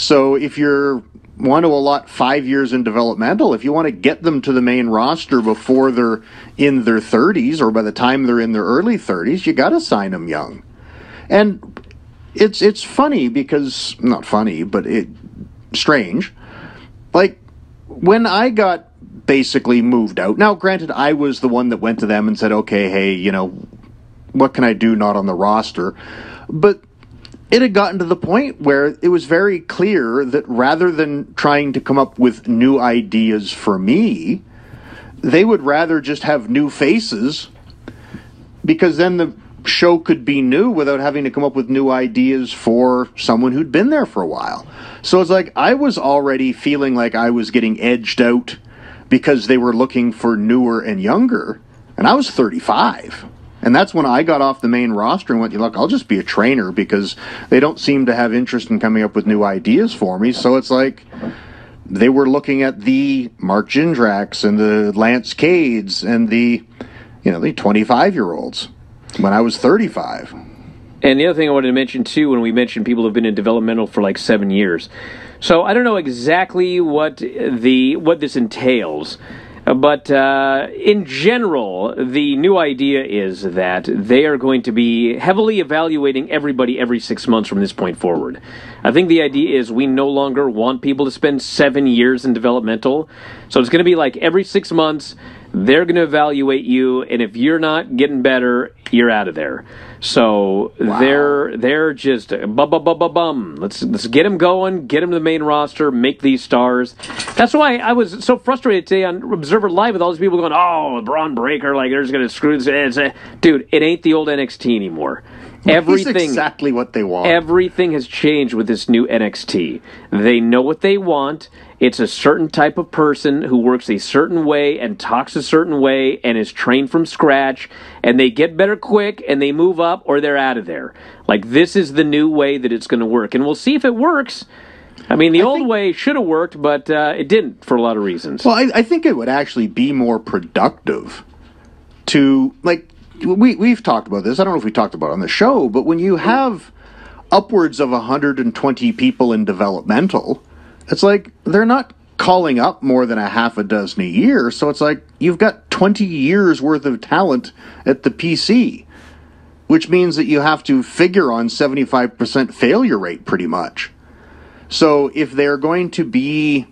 So if you're want to allot five years in developmental, if you want to get them to the main roster before they're in their 30s or by the time they're in their early 30s, you got to sign them young. And it's it's funny because not funny, but it strange. Like when I got basically moved out. Now, granted, I was the one that went to them and said, "Okay, hey, you know, what can I do not on the roster?" But it had gotten to the point where it was very clear that rather than trying to come up with new ideas for me, they would rather just have new faces because then the show could be new without having to come up with new ideas for someone who'd been there for a while. So it's like I was already feeling like I was getting edged out because they were looking for newer and younger, and I was 35. And that's when I got off the main roster and went, look, I'll just be a trainer because they don't seem to have interest in coming up with new ideas for me. So it's like they were looking at the Mark Jindraks and the Lance Cades and the, you know, the 25 year olds when I was 35. And the other thing I wanted to mention too, when we mentioned people who've been in developmental for like seven years, so I don't know exactly what the what this entails, but uh, in general, the new idea is that they are going to be heavily evaluating everybody every six months from this point forward. I think the idea is we no longer want people to spend seven years in developmental, so it's going to be like every six months they're going to evaluate you, and if you're not getting better, you're out of there. So they're they're just bum bum bum bum bum. Let's let's get them going, get them to the main roster, make these stars. That's why I was so frustrated today on Observer Live with all these people going, "Oh, Bron Breakker, like they're just going to screw this." Eh, eh. Dude, it ain't the old NXT anymore. Everything exactly what they want. Everything has changed with this new NXT. They know what they want. It's a certain type of person who works a certain way and talks a certain way and is trained from scratch and they get better quick and they move up or they're out of there. Like this is the new way that it's going to work and we'll see if it works. I mean, the old think- way should have worked, but uh, it didn't for a lot of reasons. Well, I, I think it would actually be more productive to like we we've talked about this. I don't know if we talked about it on the show, but when you have upwards of 120 people in developmental, it's like they're not calling up more than a half a dozen a year. So it's like you've got 20 years worth of talent at the PC, which means that you have to figure on 75% failure rate pretty much. So if they're going to be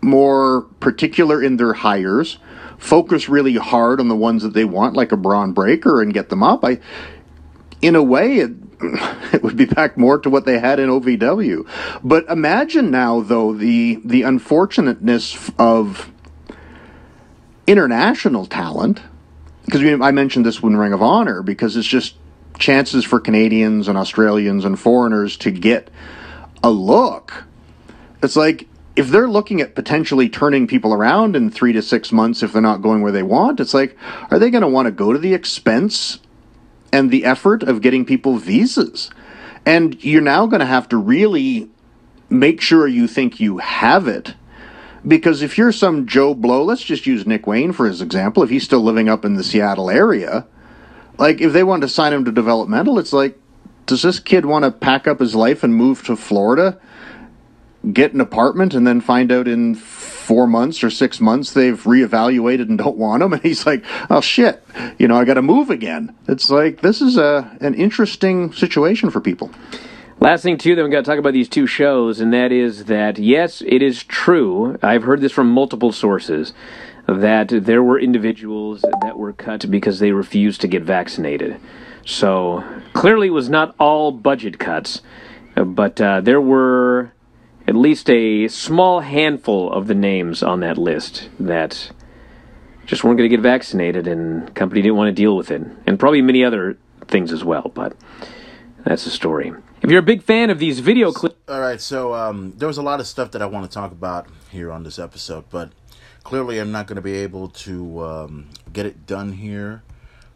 more particular in their hires, focus really hard on the ones that they want, like a Bron Breakker, and get them up. I, in a way, it, it would be back more to what they had in OVW. But imagine now, though, the the unfortunateness of international talent, because I mentioned this when Ring of Honor, because it's just chances for Canadians and Australians and foreigners to get a look. It's like if they're looking at potentially turning people around in three to six months if they're not going where they want, it's like, are they going to want to go to the expense and the effort of getting people visas? And you're now going to have to really make sure you think you have it. Because if you're some Joe Blow, let's just use Nick Wayne for his example, if he's still living up in the Seattle area, like if they want to sign him to developmental, it's like, does this kid want to pack up his life and move to Florida, get an apartment, and then find out in four months or six months they've reevaluated and don't want him? And he's like, oh shit, you know, I got to move again. It's like, this is a, an interesting situation for people. Last thing, too, that we got to talk about these two shows, and that is that, yes, it is true. I've heard this from multiple sources that there were individuals that were cut because they refused to get vaccinated. So clearly, it was not all budget cuts, but uh, there were at least a small handful of the names on that list that just weren't going to get vaccinated, and company didn't want to deal with it, and probably many other things as well. But that's the story. If you're a big fan of these video clips, All right, so um, there was a lot of stuff that I want to talk about here on this episode, but clearly I'm not going to be able to um, get it done here.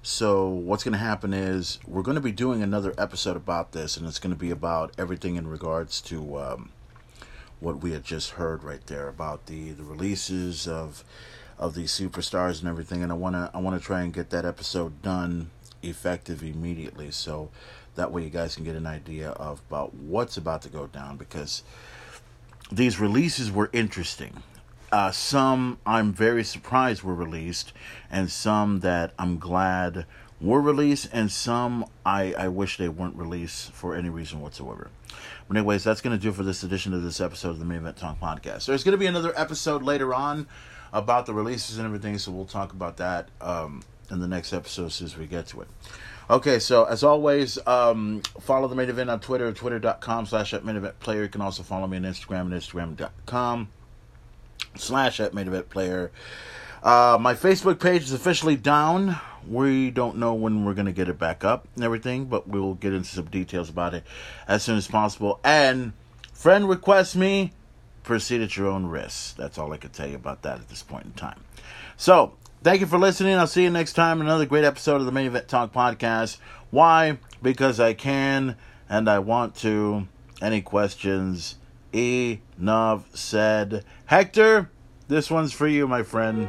So what's going to happen is we're going to be doing another episode about this, and it's going to be about everything in regards to um, what we had just heard right there about the the releases of of these superstars and everything. And I want to I want to try and get that episode done effective immediately, so that way you guys can get an idea of about what's about to go down because these releases were interesting. Uh, some I'm very surprised were released, and some that I'm glad were released, and some I, I wish they weren't released for any reason whatsoever. But anyways, that's going to do for this edition of this episode of the Main Event Talk podcast. There's going to be another episode later on about the releases and everything, so we'll talk about that um, in the next episode as soon as we get to it. Okay, so as always, um, follow the main event on Twitter, twitter.com slash at main event player. You can also follow me on Instagram and Instagram.com slash at main event player. Uh, my Facebook page is officially down. We don't know when we're going to get it back up and everything, but we'll get into some details about it as soon as possible. And friend requests me, proceed at your own risk. That's all I can tell you about that at this point in time. So, thank you for listening. I'll see you next time another great episode of the Main Event Talk podcast. Why? Because I can and I want to. Any questions? Enough said. Hector, this one's for you, my friend.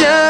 Just